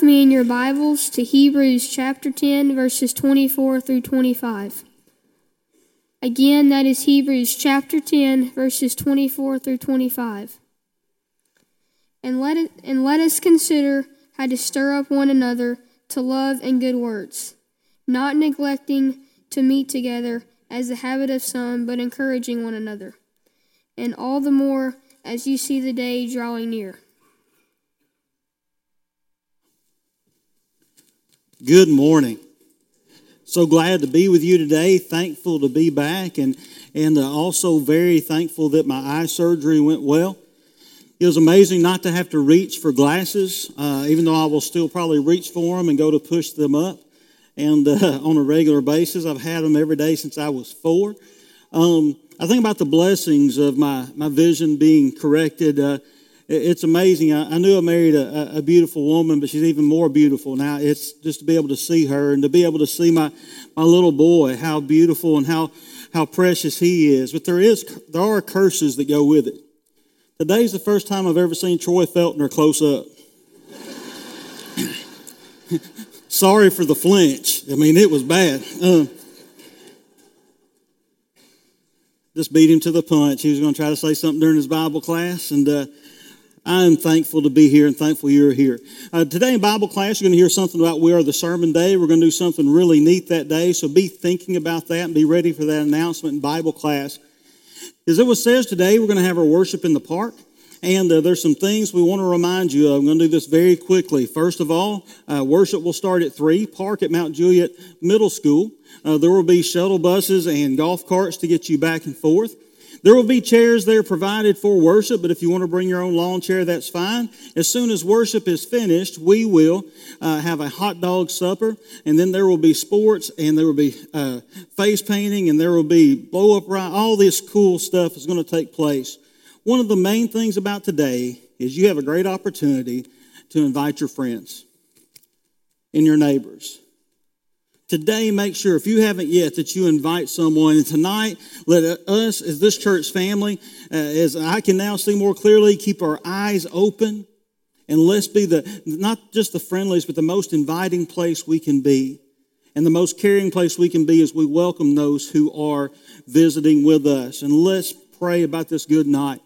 with me in your Bibles to Hebrews chapter 10, verses 24 through 25. Again, that is Hebrews chapter 10, verses 24 through 25. And let, it, and let us consider how to stir up one another to love and good works, not neglecting to meet together as the habit of some, but encouraging one another, and all the more as you see the day drawing near. Good morning. So glad to be with you today. Thankful to be back, and and uh, also very thankful that my eye surgery went well. It was amazing not to have to reach for glasses, uh, even though I will still probably reach for them and go to push them up. And uh, on a regular basis, I've had them every day since I was four. Um, I think about the blessings of my, my vision being corrected. Uh, it's amazing. I, I, knew I married a, a, beautiful woman, but she's even more beautiful now. It's just to be able to see her and to be able to see my, my little boy, how beautiful and how, how precious he is. But there is there are curses that go with it. Today's the first time I've ever seen Troy Feltner close up. Sorry for the flinch. I mean, it was bad. Uh, just beat him to the punch. He was going to try to say something during his Bible class, and uh, I am thankful to be here and thankful you're here. Uh, today in Bible class, you're going to hear something about We Are the Sermon Day. We're going to do something really neat that day, so be thinking about that and be ready for that announcement in Bible class. As it was says today, we're going to have our worship in the park. And uh, there's some things we want to remind you of. I'm going to do this very quickly. First of all, uh, worship will start at 3, park at Mount Juliet Middle School. Uh, there will be shuttle buses and golf carts to get you back and forth. There will be chairs there provided for worship, but if you want to bring your own lawn chair, that's fine. As soon as worship is finished, we will uh, have a hot dog supper, and then there will be sports, and there will be uh, face painting, and there will be blow up right. All this cool stuff is going to take place. One of the main things about today is you have a great opportunity to invite your friends and your neighbors. Today, make sure, if you haven't yet, that you invite someone. And tonight, let us, as this church family, uh, as I can now see more clearly, keep our eyes open and let's be the, not just the friendliest, but the most inviting place we can be. And the most caring place we can be is we welcome those who are visiting with us. And let's pray about this good night.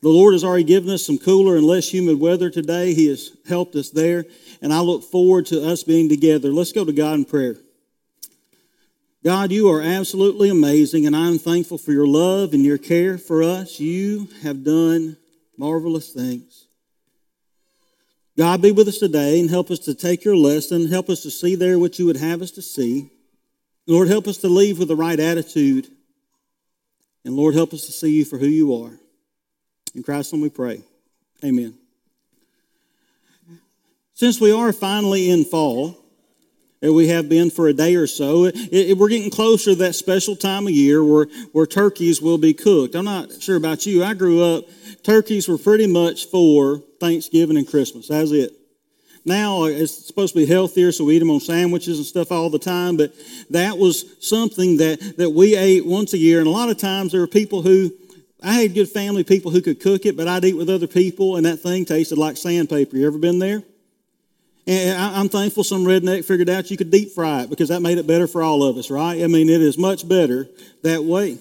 The Lord has already given us some cooler and less humid weather today. He has helped us there. And I look forward to us being together. Let's go to God in prayer. God, you are absolutely amazing, and I'm thankful for your love and your care for us. You have done marvelous things. God, be with us today and help us to take your lesson. Help us to see there what you would have us to see. Lord, help us to leave with the right attitude. And Lord, help us to see you for who you are. In Christ's name we pray. Amen. Since we are finally in fall, and we have been for a day or so. It, it, we're getting closer to that special time of year where, where turkeys will be cooked. I'm not sure about you. I grew up, turkeys were pretty much for Thanksgiving and Christmas. That's it. Now uh, it's supposed to be healthier, so we eat them on sandwiches and stuff all the time. But that was something that, that we ate once a year. And a lot of times there were people who, I had good family people who could cook it, but I'd eat with other people, and that thing tasted like sandpaper. You ever been there? And I'm thankful some redneck figured out you could deep fry it because that made it better for all of us, right? I mean, it is much better that way.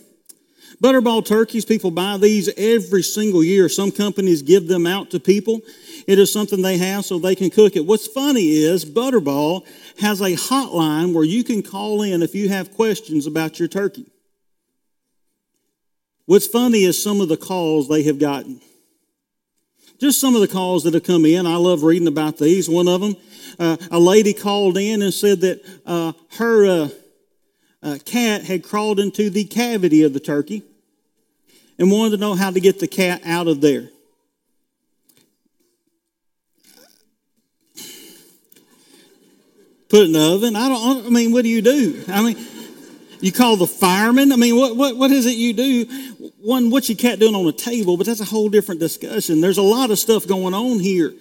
Butterball turkeys, people buy these every single year. Some companies give them out to people. It is something they have so they can cook it. What's funny is Butterball has a hotline where you can call in if you have questions about your turkey. What's funny is some of the calls they have gotten. Just some of the calls that have come in. I love reading about these. One of them, uh, a lady called in and said that uh, her uh, uh, cat had crawled into the cavity of the turkey and wanted to know how to get the cat out of there. Put it in the oven. I don't. I mean, what do you do? I mean, you call the fireman. I mean, what what what is it you do? One, what's your cat doing on a table? But that's a whole different discussion. There's a lot of stuff going on here.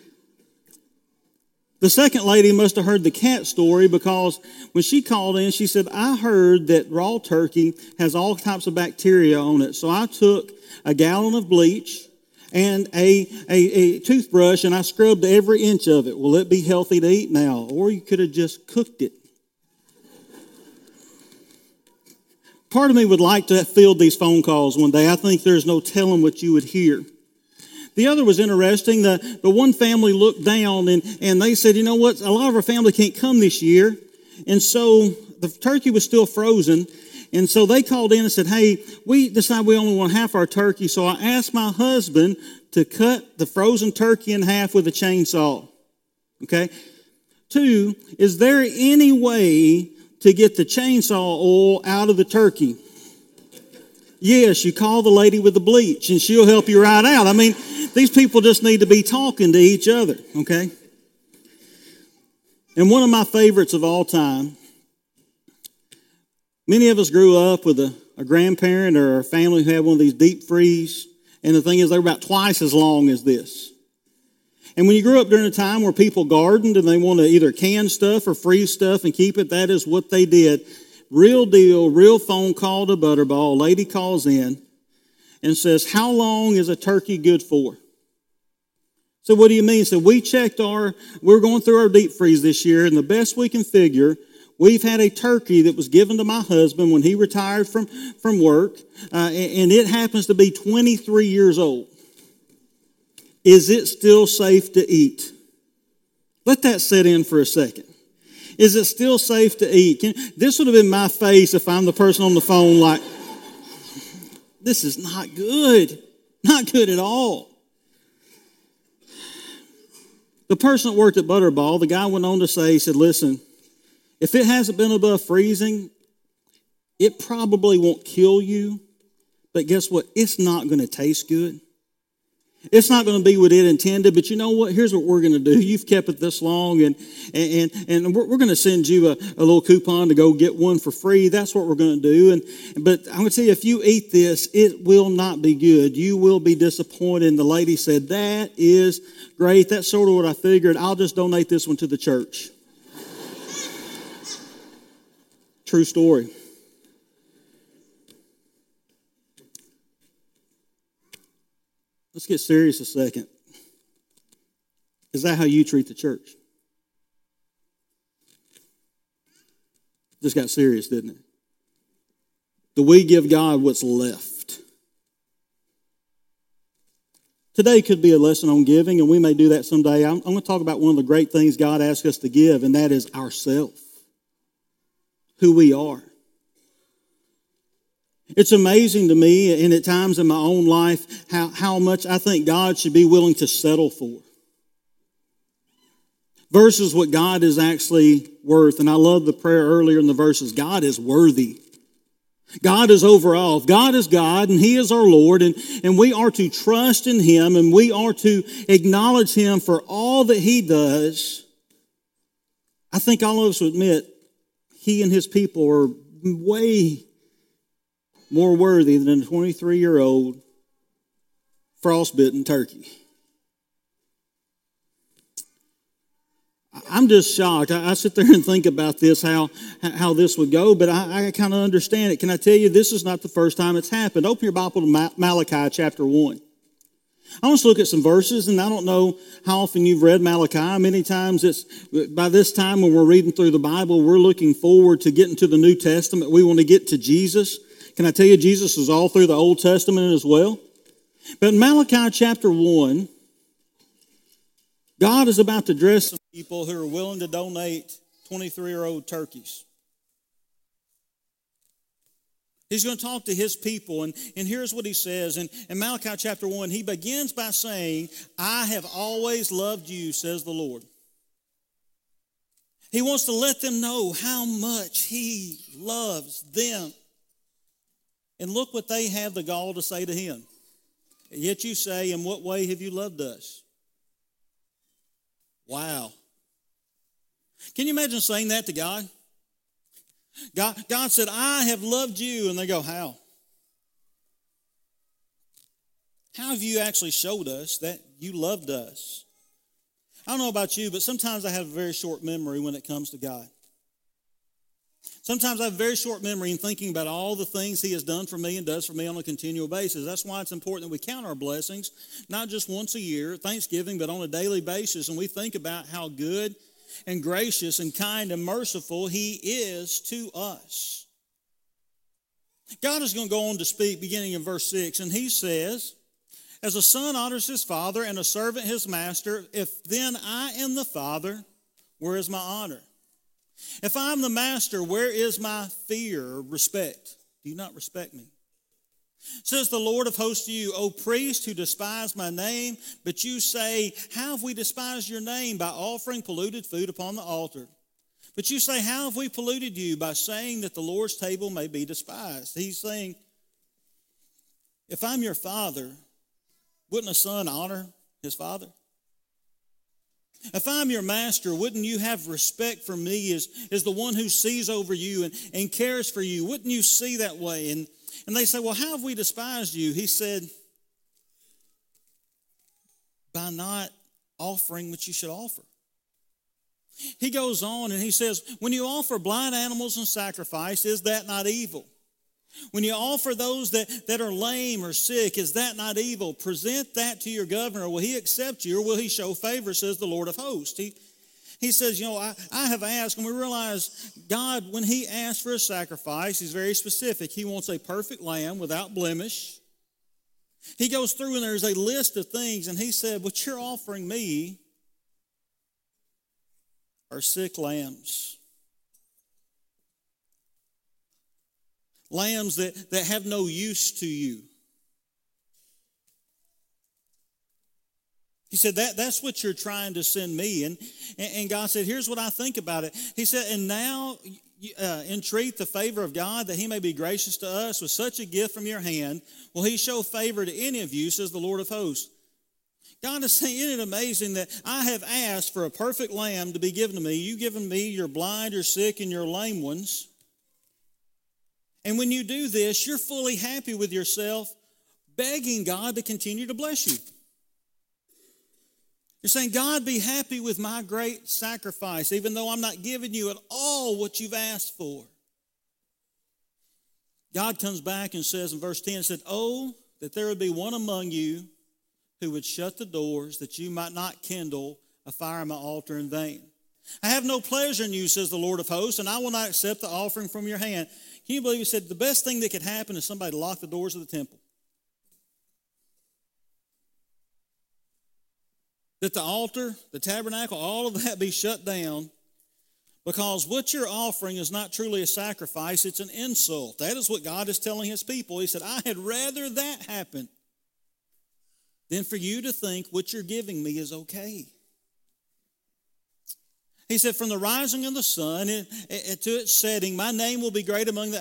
The second lady must have heard the cat story because when she called in, she said, I heard that raw turkey has all types of bacteria on it. So I took a gallon of bleach and a, a, a, toothbrush and I scrubbed every inch of it. Will it be healthy to eat now? Or you could have just cooked it. Part of me would like to field these phone calls one day. I think there's no telling what you would hear. The other was interesting. The, the one family looked down and, and they said, you know what? A lot of our family can't come this year. And so the turkey was still frozen. And so they called in and said, Hey, we decided we only want half our turkey. So I asked my husband to cut the frozen turkey in half with a chainsaw. Okay? Two, is there any way to get the chainsaw oil out of the turkey? Yes, you call the lady with the bleach and she'll help you right out. I mean, these people just need to be talking to each other, okay? And one of my favorites of all time Many of us grew up with a, a grandparent or a family who had one of these deep freeze. And the thing is, they were about twice as long as this. And when you grew up during a time where people gardened and they want to either can stuff or freeze stuff and keep it, that is what they did. Real deal, real phone call to Butterball. Lady calls in and says, How long is a turkey good for? So, what do you mean? So, we checked our, we're going through our deep freeze this year, and the best we can figure We've had a turkey that was given to my husband when he retired from, from work, uh, and it happens to be 23 years old. Is it still safe to eat? Let that set in for a second. Is it still safe to eat? Can, this would have been my face if I'm the person on the phone, like, this is not good. Not good at all. The person that worked at Butterball, the guy went on to say, he said, listen, if it hasn't been above freezing, it probably won't kill you, but guess what? It's not going to taste good. It's not going to be what it intended, but you know what? Here's what we're going to do. You've kept it this long, and and and we're, we're going to send you a, a little coupon to go get one for free. That's what we're going to do. And but I'm going to tell you, if you eat this, it will not be good. You will be disappointed. And the lady said, "That is great. That's sort of what I figured. I'll just donate this one to the church." True story. Let's get serious a second. Is that how you treat the church? Just got serious, didn't it? Do we give God what's left? Today could be a lesson on giving, and we may do that someday. I'm, I'm going to talk about one of the great things God asks us to give, and that is ourself who we are. It's amazing to me, and at times in my own life, how, how much I think God should be willing to settle for versus what God is actually worth. And I love the prayer earlier in the verses God is worthy. God is over all. God is God and He is our Lord, and, and we are to trust in Him and we are to acknowledge Him for all that He does. I think all of us would admit he and his people are way more worthy than a 23 year old frostbitten turkey. I'm just shocked. I, I, sit there and think about this, how, how this would go, but I, I kind of understand it. Can I tell you, this is not the first time it's happened. Open your Bible to Malachi chapter 1. I want to look at some verses, and I don't know how often you've read Malachi. Many times it's by this time when we're reading through the Bible, we're looking forward to getting to the New Testament. We want to get to Jesus. Can I tell you, Jesus is all through the Old Testament as well? But in Malachi chapter 1, God is about to address some people who are willing to donate 23 year old turkeys. He's going to talk to his people, and, and here's what he says. In, in Malachi chapter 1, he begins by saying, I have always loved you, says the Lord. He wants to let them know how much he loves them. And look what they have the gall to say to him. Yet you say, In what way have you loved us? Wow. Can you imagine saying that to God? God, God said, I have loved you. And they go, How? How have you actually showed us that you loved us? I don't know about you, but sometimes I have a very short memory when it comes to God. Sometimes I have very short memory in thinking about all the things He has done for me and does for me on a continual basis. That's why it's important that we count our blessings, not just once a year, Thanksgiving, but on a daily basis. And we think about how good and gracious and kind and merciful He is to us. God is going to go on to speak beginning in verse 6, and He says, As a son honors his father and a servant his master, if then I am the father, where is my honor? If I'm the master, where is my fear respect? Do you not respect me? Says the Lord of hosts to you, O priest who despise my name, but you say, How have we despised your name? By offering polluted food upon the altar. But you say, How have we polluted you? By saying that the Lord's table may be despised. He's saying, If I'm your father, wouldn't a son honor his father? If I'm your master, wouldn't you have respect for me as, as the one who sees over you and, and cares for you? Wouldn't you see that way? And, and they say, Well, how have we despised you? He said, By not offering what you should offer. He goes on and he says, When you offer blind animals in sacrifice, is that not evil? When you offer those that, that are lame or sick, is that not evil? Present that to your governor. Will he accept you or will he show favor, says the Lord of hosts? He, he says, You know, I, I have asked, and we realize God, when he asks for a sacrifice, he's very specific. He wants a perfect lamb without blemish. He goes through and there's a list of things, and he said, What you're offering me are sick lambs. Lambs that, that have no use to you. He said, that, That's what you're trying to send me. And, and God said, Here's what I think about it. He said, And now uh, entreat the favor of God that he may be gracious to us with such a gift from your hand. Will he show favor to any of you, says the Lord of hosts? God is saying, Isn't it amazing that I have asked for a perfect lamb to be given to me? You've given me your blind, your sick, and your lame ones. And when you do this, you're fully happy with yourself, begging God to continue to bless you. You're saying, God, be happy with my great sacrifice, even though I'm not giving you at all what you've asked for. God comes back and says in verse 10, said, Oh, that there would be one among you who would shut the doors that you might not kindle a fire on my altar in vain. I have no pleasure in you, says the Lord of hosts, and I will not accept the offering from your hand. Can you believe he said the best thing that could happen is somebody lock the doors of the temple? That the altar, the tabernacle, all of that be shut down because what you're offering is not truly a sacrifice, it's an insult. That is what God is telling his people. He said, I had rather that happen than for you to think what you're giving me is okay. He said, From the rising of the sun to its setting, my name will be great among the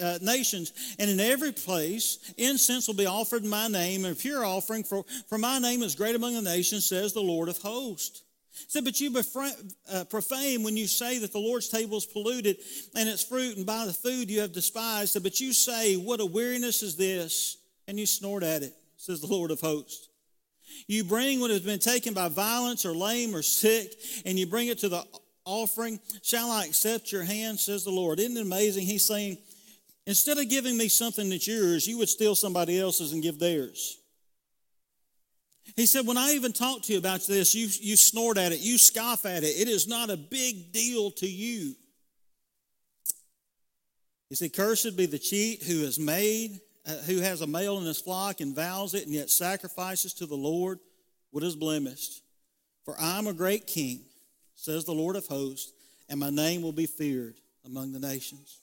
uh, nations, and in every place incense will be offered in my name, and pure offering, for, for my name is great among the nations, says the Lord of hosts. He said, But you uh, profane when you say that the Lord's table is polluted and its fruit, and by the food you have despised. But you say, What a weariness is this! And you snort at it, says the Lord of hosts. You bring what has been taken by violence or lame or sick, and you bring it to the offering. Shall I accept your hand, says the Lord? Isn't it amazing? He's saying, instead of giving me something that's yours, you would steal somebody else's and give theirs. He said, When I even talk to you about this, you, you snort at it, you scoff at it. It is not a big deal to you. He said, Cursed be the cheat who has made Uh, who has a male in his flock and vows it and yet sacrifices to the Lord what is blemished. For I am a great king, says the Lord of hosts, and my name will be feared among the nations.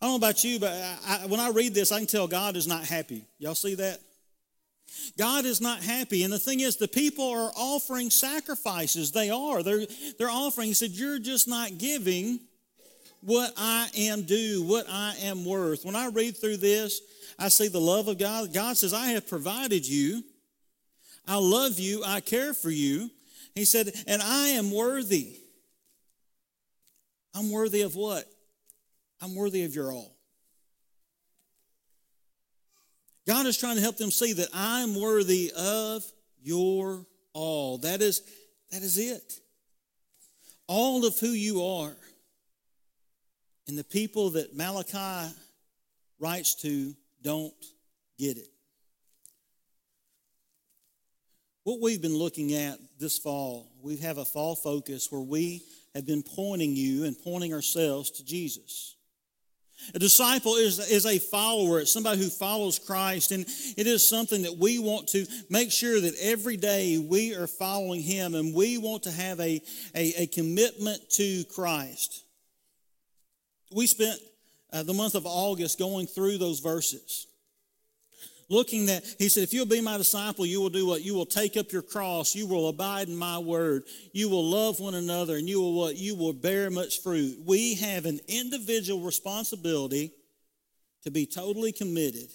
I don't know about you, but I, when I read this, I can tell God is not happy. Y'all see that? God is not happy. And the thing is, the people are offering sacrifices. They are. They're, they're offering. He said, You're just not giving what I am due, what I am worth. When I read through this, I see the love of God. God says, I have provided you. I love you. I care for you. He said, and I am worthy. I'm worthy of what? I'm worthy of your all. God is trying to help them see that I'm worthy of your all. That is, that is it. All of who you are. And the people that Malachi writes to don't get it. What we've been looking at this fall, we have a fall focus where we have been pointing you and pointing ourselves to Jesus. A disciple is, is a follower. It's somebody who follows Christ. And it is something that we want to make sure that every day we are following Him and we want to have a, a, a commitment to Christ. We spent uh, the month of August going through those verses looking that he said if you'll be my disciple you will do what? You will take up your cross. You will abide in my word. You will love one another and you will what? You will bear much fruit. We have an individual responsibility to be totally committed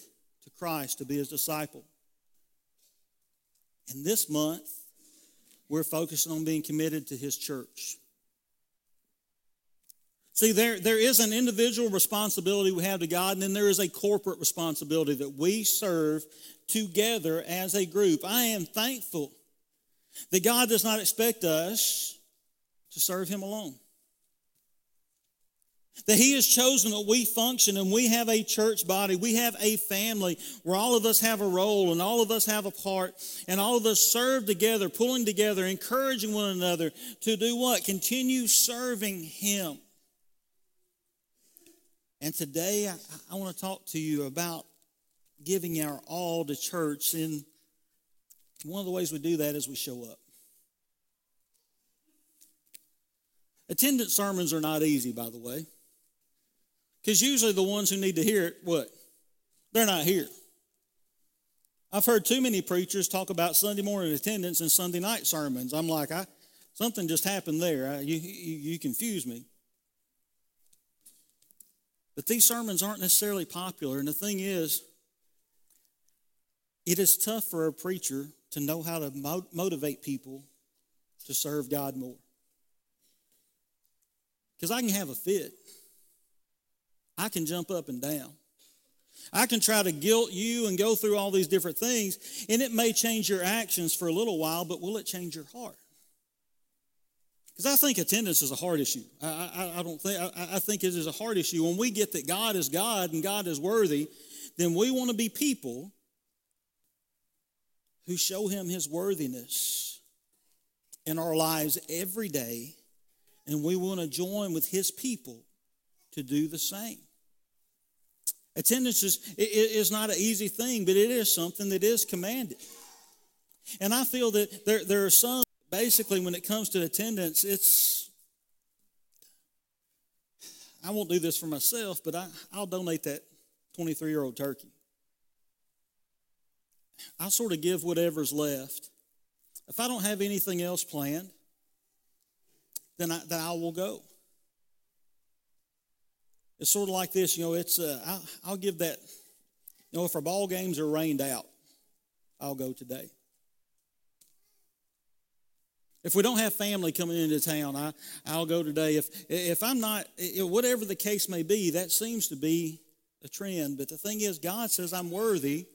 to christ to be his disciple. And this month we're focusing on being committed to his church See, there, there is an individual responsibility we have to God, and then there is a corporate responsibility that we serve together as a group. I am thankful that God does not expect us to serve Him alone. That He has chosen that we function and we have a church body, we have a family where all of us have a role and all of us have a part, and all of us serve together, pulling together, encouraging one another to do what? Continue serving Him. And today I, I want to talk to you about giving our all to church. And one of the ways we do that is we show up. Attendance sermons are not easy, by the way. Because usually the ones who need to hear it, what? They're not here. I've heard too many preachers talk about Sunday morning attendance and Sunday night sermons. I'm like, I, something just happened there. I, you, you, you confuse me. But these sermons aren't necessarily popular. And the thing is, it is tough for a preacher to know how to mo- motivate people to serve God more. Because I can have a fit, I can jump up and down. I can try to guilt you and go through all these different things, and it may change your actions for a little while, but will it change your heart? Because I think attendance is a hard issue. I, I, I don't think I, I think it is a hard issue. When we get that God is God and God is worthy, then we want to be people who show Him His worthiness in our lives every day, and we want to join with His people to do the same. Attendance is, is not an easy thing, but it is something that is commanded. And I feel that there, there are some basically, when it comes to attendance, it's, I won't do this for myself, but I, I'll donate that 23 year old turkey. I'll sort of give whatever's left. If I don't have anything else planned, then I, then I will go. It's sort of like this, you know. It's uh, I'll, I'll give that. You know, if our ball games are rained out, I'll go today. If we don't have family coming into town, I, I'll go today. If, if I'm not, whatever the case may be, that seems to be a trend. But the thing is, God says I'm worthy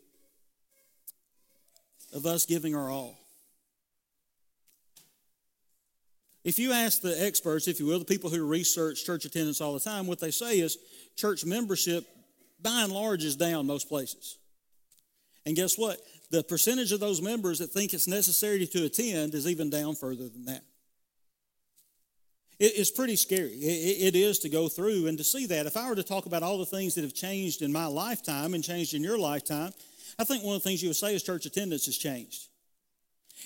of us giving our all. If you ask the experts, if you will, the people who research church attendance all the time, what they say is church membership, by and large, is down most places. And guess what? The percentage of those members that think it's necessary to attend is even down further than that. It's pretty scary. It is to go through and to see that. If I were to talk about all the things that have changed in my lifetime and changed in your lifetime, I think one of the things you would say is church attendance has changed.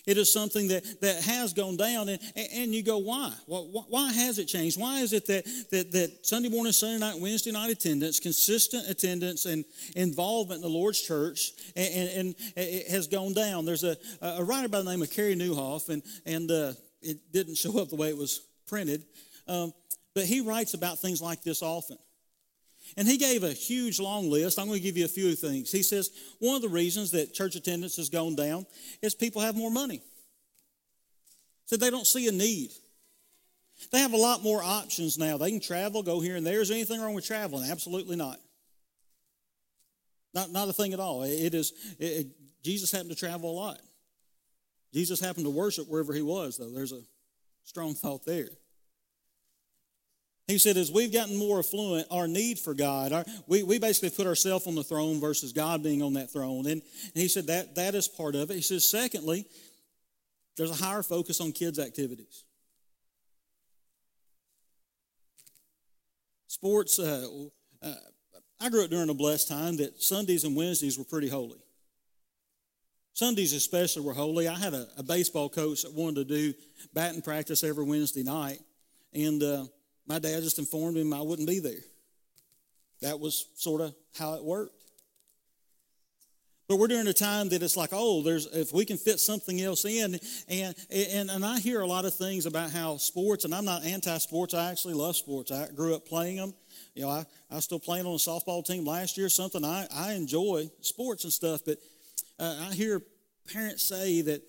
It is something that, that has gone down, and, and you go, why? Why has it changed? Why is it that, that, that Sunday morning, Sunday night, Wednesday night attendance, consistent attendance, and involvement in the Lord's church, and, and, and it has gone down? There's a, a writer by the name of Carey Nieuwhof, and, and uh, it didn't show up the way it was printed, um, but he writes about things like this often. And he gave a huge long list. I'm going to give you a few things. He says one of the reasons that church attendance has gone down is people have more money. So they don't see a need. They have a lot more options now. They can travel, go here and there. Is there anything wrong with traveling? Absolutely not. Not, not a thing at all. It is it, it, Jesus happened to travel a lot. Jesus happened to worship wherever he was, though. There's a strong thought there. He said, as we've gotten more affluent, our need for God, our, we, we basically put ourselves on the throne versus God being on that throne. And, and he said that that is part of it. He says, secondly, there's a higher focus on kids' activities. Sports, uh, uh, I grew up during a blessed time that Sundays and Wednesdays were pretty holy. Sundays especially were holy. I had a, a baseball coach that wanted to do batting practice every Wednesday night, and uh, my dad just informed him I wouldn't be there. That was sort of how it worked. But we're during a time that it's like, oh, there's if we can fit something else in, and and and I hear a lot of things about how sports, and I'm not anti-sports. I actually love sports. I grew up playing them. You know, I I still playing on a softball team last year. Something I I enjoy sports and stuff. But uh, I hear parents say that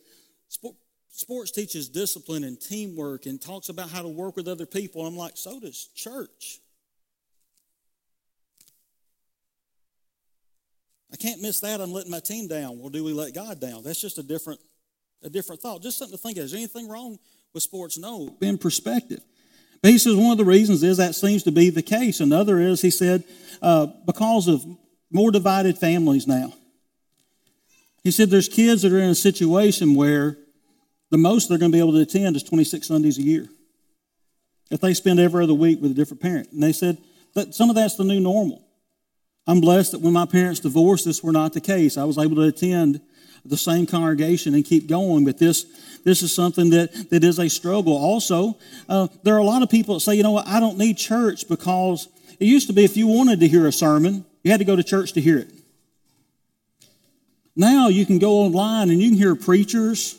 sport, sports teaches discipline and teamwork and talks about how to work with other people. I'm like, so does church. I can't miss that. I'm letting my team down. Well, do we let God down? That's just a different, a different thought. Just something to think of. Is anything wrong with sports? No. In perspective. But he says one of the reasons is that seems to be the case. Another is, he said, uh, because of more divided families now. He said there's kids that are in a situation where the most they're going to be able to attend is 26 Sundays a year. If they spend every other week with a different parent. And they said that some of that's the new normal. I'm blessed that when my parents divorced, this were not the case. I was able to attend the same congregation and keep going, but this, this is something that, that is a struggle. Also, uh, there are a lot of people that say, you know what, I don't need church because it used to be if you wanted to hear a sermon, you had to go to church to hear it. Now you can go online and you can hear preachers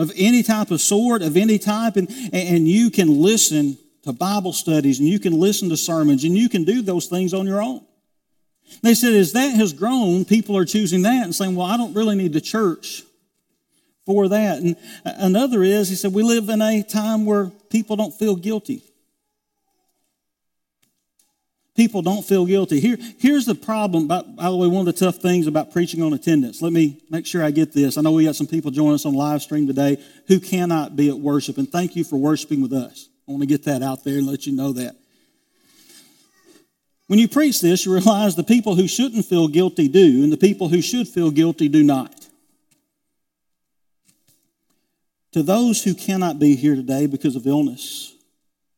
of any type of sort, of any type, and, and you can listen to Bible studies and you can listen to sermons and you can do those things on your own. They said, as that has grown, people are choosing that and saying, well, I don't really need the church for that. And another is, he said, we live in a time where people don't feel guilty. People don't feel guilty. Here, here's the problem, by, by the way, one of the tough things about preaching on attendance. Let me make sure I get this. I know we got some people joining us on live stream today who cannot be at worship, and thank you for worshiping with us. I want to get that out there and let you know that. When you preach this, you realize the people who shouldn't feel guilty do, and the people who should feel guilty do not. To those who cannot be here today because of illness,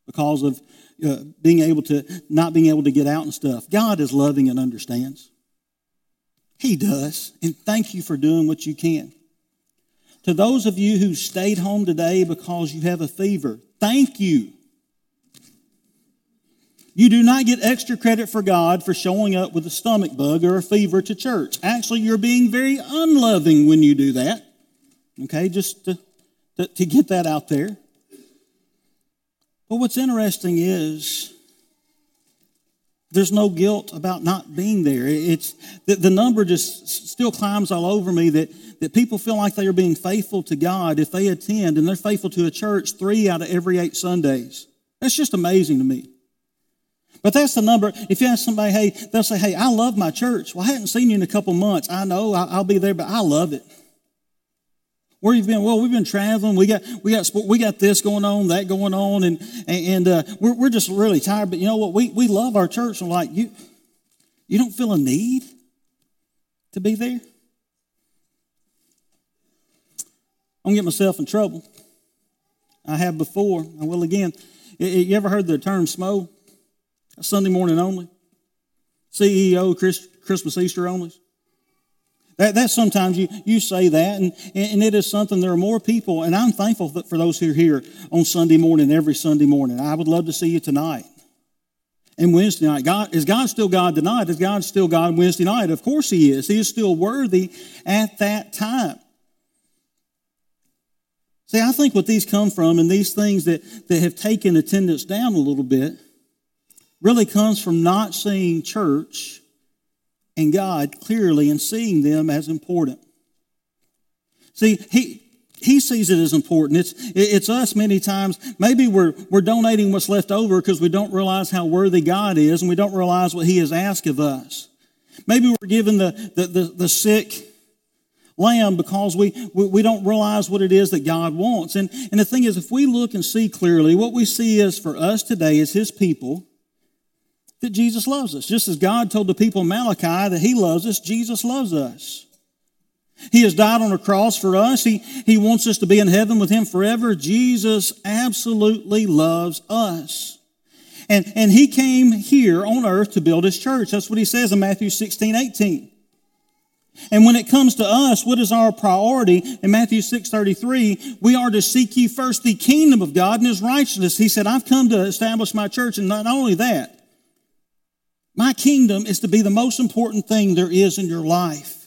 because of uh, being able to not being able to get out and stuff, God is loving and understands. He does, and thank you for doing what you can. To those of you who stayed home today because you have a fever, thank you you do not get extra credit for God for showing up with a stomach bug or a fever to church. Actually, you're being very unloving when you do that. Okay, just to, to, to get that out there. But what's interesting is there's no guilt about not being there. It's the, the number just still climbs all over me that, that people feel like they are being faithful to God if they attend and they're faithful to a church three out of every eight Sundays. That's just amazing to me. But that's the number. If you ask somebody, hey, they'll say, hey, I love my church. Well, I hadn't seen you in a couple months. I know I'll be there, but I love it. Where you've been? Well, we've been traveling. We got we got we got this going on, that going on, and and uh, we're we're just really tired. But you know what? We we love our church. And like you, you don't feel a need to be there. I'm gonna get myself in trouble. I have before. I will again. You ever heard the term SMO? Sunday morning only. CEO, Christmas, Easter only. That, that's sometimes you, you say that, and, and it is something. There are more people, and I'm thankful for those who are here on Sunday morning, every Sunday morning. I would love to see you tonight and Wednesday night. God, is God still God tonight? Is God still God Wednesday night? Of course He is. He is still worthy at that time. See, I think what these come from and these things that, that have taken attendance down a little bit really comes from not seeing church and God clearly and seeing them as important. See, he, he sees it as important. It's, it's us many times. Maybe we're, we're donating what's left over because we don't realize how worthy God is and we don't realize what He has asked of us. Maybe we're giving the, the, the, the sick lamb because we, we, we don't realize what it is that God wants. And, and the thing is, if we look and see clearly, what we see is for us today as his people, that Jesus loves us. Just as God told the people in Malachi that he loves us, Jesus loves us. He has died on a cross for us. He, he wants us to be in heaven with him forever. Jesus absolutely loves us. And, and he came here on earth to build his church. That's what he says in Matthew 16, 18. And when it comes to us, what is our priority? In Matthew 6:33, we are to seek ye first the kingdom of God and his righteousness. He said, I've come to establish my church, and not only that, my kingdom is to be the most important thing there is in your life.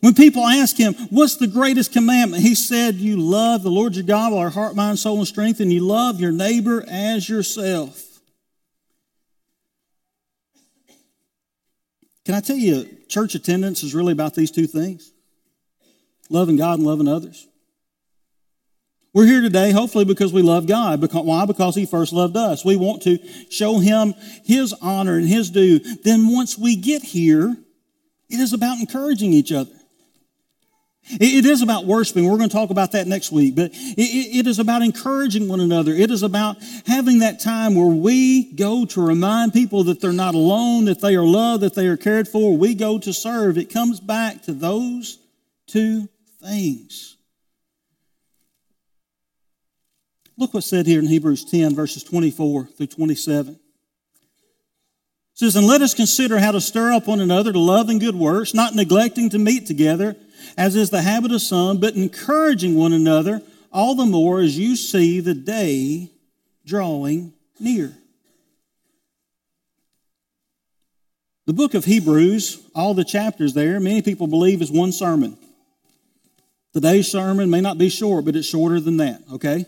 When people ask him, What's the greatest commandment? He said, You love the Lord your God with our heart, mind, soul, and strength, and you love your neighbor as yourself. Can I tell you, church attendance is really about these two things loving God and loving others. We're here today, hopefully, because we love God. Because, why? Because He first loved us. We want to show Him His honor and His due. Then, once we get here, it is about encouraging each other. It is about worshiping. We're going to talk about that next week. But it is about encouraging one another. It is about having that time where we go to remind people that they're not alone, that they are loved, that they are cared for. We go to serve. It comes back to those two things. Look what's said here in Hebrews 10, verses 24 through 27. It says, And let us consider how to stir up one another to love and good works, not neglecting to meet together as is the habit of some, but encouraging one another all the more as you see the day drawing near. The book of Hebrews, all the chapters there, many people believe is one sermon. Today's sermon may not be short, but it's shorter than that, okay?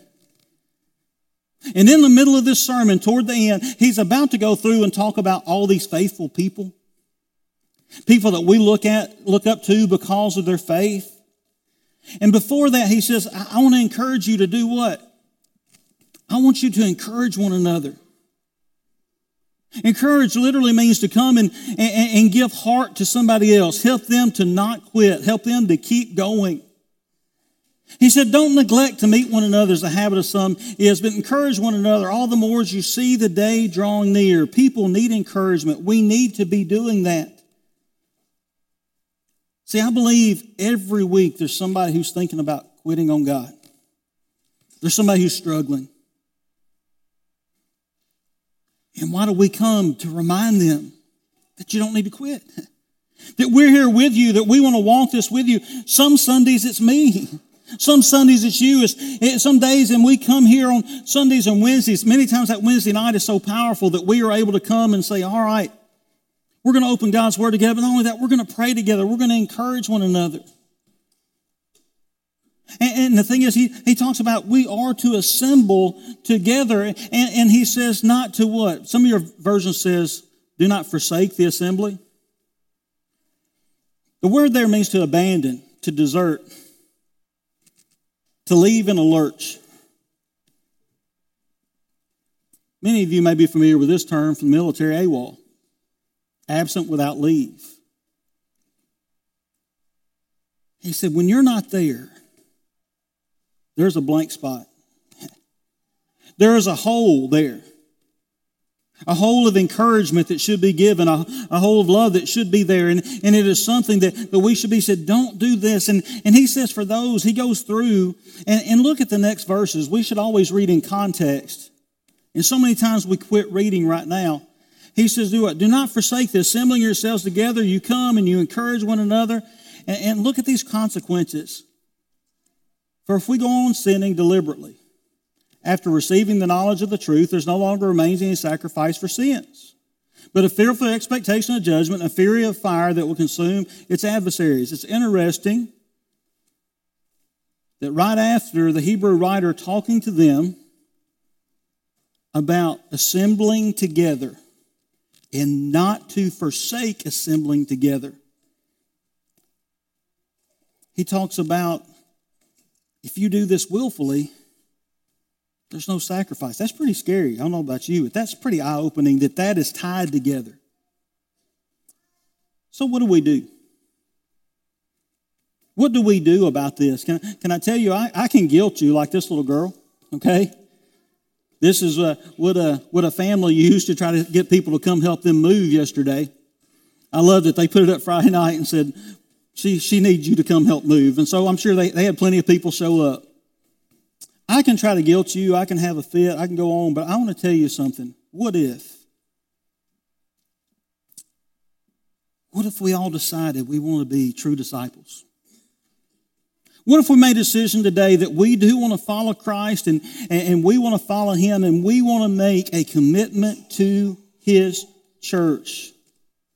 And in the middle of this sermon, toward the end, he's about to go through and talk about all these faithful people People that we look at, look up to because of their faith. And before that, he says, I want to encourage you to do what? I want you to encourage one another. Encourage literally means to come and, and, and, give heart to somebody else. Help them to not quit. Help them to keep going. He said, Don't neglect to meet one another as a habit of some is, but encourage one another all the more as you see the day drawing near. People need encouragement. We need to be doing that. See, I believe every week there's somebody who's thinking about quitting on God. There's somebody who's struggling. And why do we come to remind them that you don't need to quit? That we're here with you, that we want to walk this with you. Some Sundays it's me. Some Sundays it's you. It's, some days, and we come here on Sundays and Wednesdays. Many times that Wednesday night is so powerful that we are able to come and say, All right, we're going to open God's Word together, but not only that, we're going to pray together. We're going to encourage one another. And, and, the thing is, he, he talks about we are to assemble together, and, and he says not to what? Some of your versions says, do not forsake the assembly. The word there means to abandon, to desert, to leave in a lurch. Many of you may be familiar with this term from the military AWOL absent without leave. He said, when you're not there, there's a blank spot. There is a hole there. A hole of encouragement that should be given, a, a hole of love that should be there. And, and it is something that, that we should be said, don't do this. And, and he says for those, he goes through and, and look at the next verses. We should always read in context. And so many times we quit reading right now. He says, Do what? Do not forsake the assembling yourselves together. You come and you encourage one another. And, and look at these consequences. For if we go on sinning deliberately, after receiving the knowledge of the truth, there's no longer remains any sacrifice for sins, but a fearful expectation of judgment, a fury of fire that will consume its adversaries. It's interesting that right after the Hebrew writer talking to them about assembling together, and not to forsake assembling together. He talks about if you do this willfully, there's no sacrifice. That's pretty scary. I don't know about you, but that's pretty eye opening that that is tied together. So, what do we do? What do we do about this? Can, can I tell you, I, I can guilt you like this little girl, okay? This is uh, what, a, what a family used to try to get people to come help them move yesterday. I loved it. They put it up Friday night and said, she, she needs you to come help move. And so I'm sure they, they had plenty of people show up. I can try to guilt you. I can have a fit. I can go on. But I want to tell you something. What if? What if we all decided we want to be true disciples? What if we made a decision today that we do want to follow Christ and, and we want to follow Him and we want to make a commitment to His church?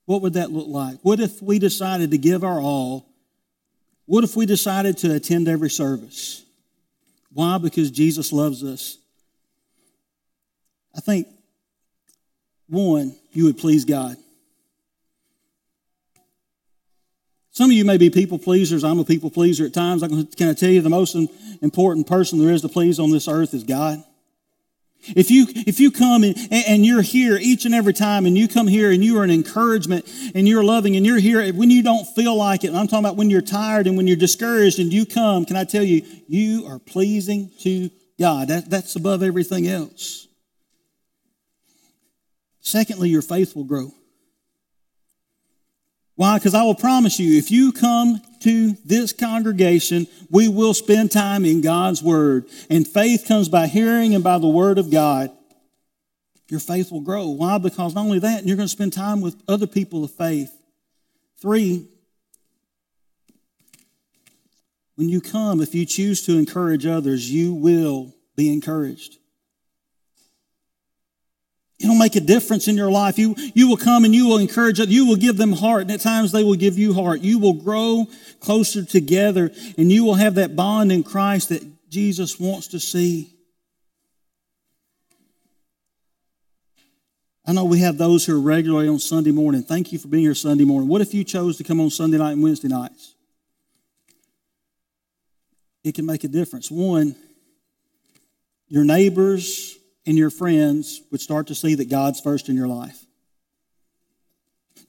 What would that look like? What if we decided to give our all? What if we decided to attend every service? Why? Because Jesus loves us. I think, one, you would please God. Some of you may be people pleasers. I'm a people pleaser at times. Can I tell you the most important person there is to please on this earth is God? If you, if you come and, and you're here each and every time and you come here and you are an encouragement and you're loving and you're here when you don't feel like it, and I'm talking about when you're tired and when you're discouraged and you come, can I tell you, you are pleasing to God. That, that's above everything else. Secondly, your faith will grow. Why? Because I will promise you, if you come to this congregation, we will spend time in God's Word. And faith comes by hearing and by the Word of God. Your faith will grow. Why? Because not only that, you're going to spend time with other people of faith. Three, when you come, if you choose to encourage others, you will be encouraged. It'll make a difference in your life. You, you will come and you will encourage them. You will give them heart. And at times they will give you heart. You will grow closer together and you will have that bond in Christ that Jesus wants to see. I know we have those who are regularly on Sunday morning. Thank you for being here Sunday morning. What if you chose to come on Sunday night and Wednesday nights? It can make a difference. One, your neighbors, and your friends would start to see that God's first in your life.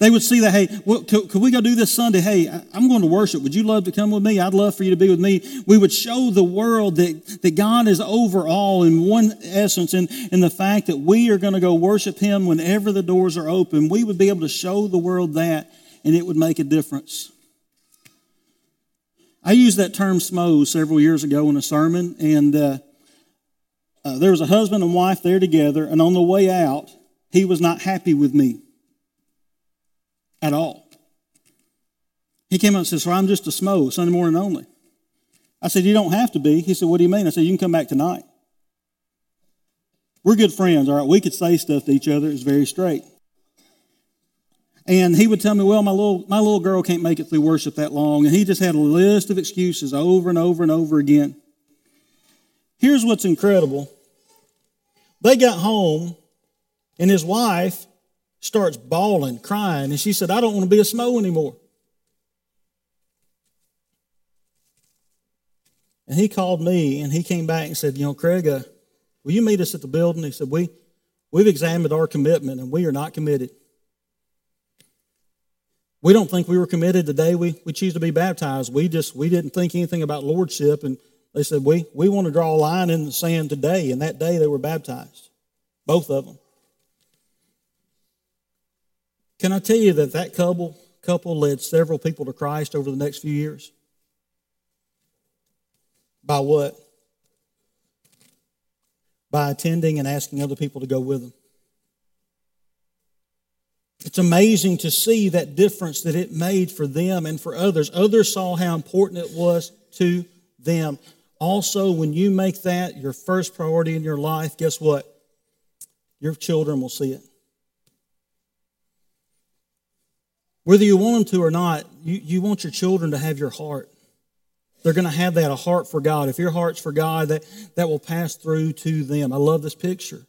They would see that, hey, well, could, could, we go do this Sunday? Hey, I'm going to worship. Would you love to come with me? I'd love for you to be with me. We would show the world that, that God is over all in one essence, and, in the fact that we are going to go worship Him whenever the doors are open. We would be able to show the world that, and it would make a difference. I used that term smo several years ago in a sermon, and uh, uh, there was a husband and wife there together, and on the way out, he was not happy with me at all. He came up and said, Sir, I'm just a smo, Sunday morning only. I said, You don't have to be. He said, What do you mean? I said, You can come back tonight. We're good friends, all right? We could say stuff to each other. It's very straight. And he would tell me, well, my little, my little girl can't make it through worship that long. And he just had a list of excuses over and over and over again. Here's what's incredible they got home, and his wife starts bawling, crying, and she said, I don't want to be a smo anymore. And he called me and he came back and said, You know, Craig, uh, will you meet us at the building? He said, we, We've examined our commitment and we are not committed. We don't think we were committed the day we, we choose to be baptized. We just we didn't think anything about lordship and they said, we, we want to draw a line in the sand today. And that day they were baptized, both of them. Can I tell you that that couple, couple led several people to Christ over the next few years? By what? By attending and asking other people to go with them. It's amazing to see that difference that it made for them and for others. Others saw how important it was to them. Also, when you make that your first priority in your life, guess what? Your children will see it. Whether you want them to or not, you, you want your children to have your heart. They're going to have that, a heart for God. If your heart's for God, that, that will pass through to them. I love this picture.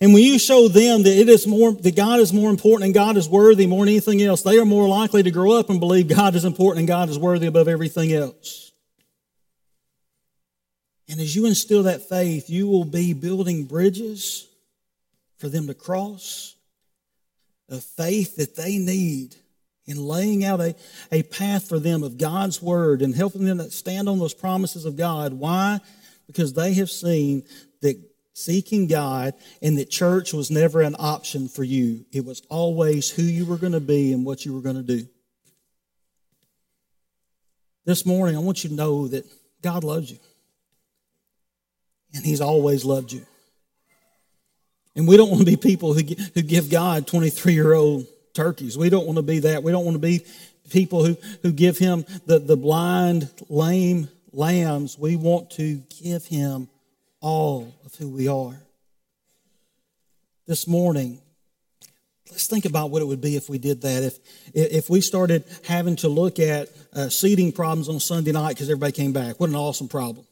And when you show them that it is more, that God is more important and God is worthy more than anything else, they are more likely to grow up and believe God is important and God is worthy above everything else. And as you instill that faith, you will be building bridges for them to cross, a faith that they need in laying out a, a path for them of God's word and helping them to stand on those promises of God. Why? Because they have seen that seeking God and that church was never an option for you. It was always who you were going to be and what you were going to do. This morning, I want you to know that God loves you. And He's always loved you. And we don't want to be people who, who give God 23 year old turkeys. We don't want to be that. We don't want to be people who, who give Him the, the blind, lame lambs. We want to give Him all of who we are. This morning, let's think about what it would be if we did that. If, if we started having to look at uh, seating problems on Sunday night because everybody came back, what an awesome problem.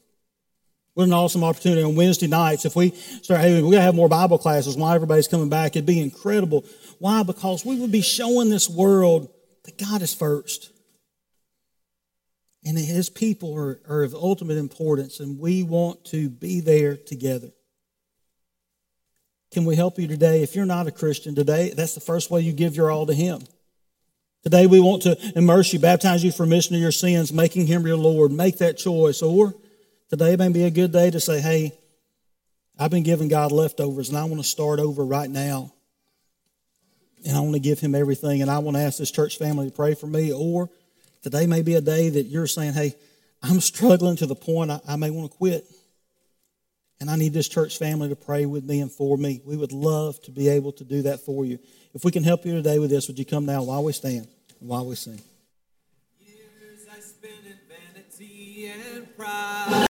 What an awesome opportunity on Wednesday nights. If we start having, we gotta have more Bible classes while everybody's coming back, it'd be incredible. Why? Because we would be showing this world that God is first. And his people are, are of ultimate importance, and we want to be there together. Can we help you today? If you're not a Christian today, that's the first way you give your all to Him. Today we want to immerse you, baptize you for remission of your sins, making Him your Lord. Make that choice. Or today may be a good day to say, hey, I've been giving God leftovers and I want to start over right now. And I want to give Him everything. And I want to ask this church family to pray for me. Or today may be a day that you're saying, hey, I'm struggling to the point I, I may want to quit. And I need this church family to pray with me and for me. We would love to be able to do that for you. If we can help you today with this, would you come now while we stand and while we sing?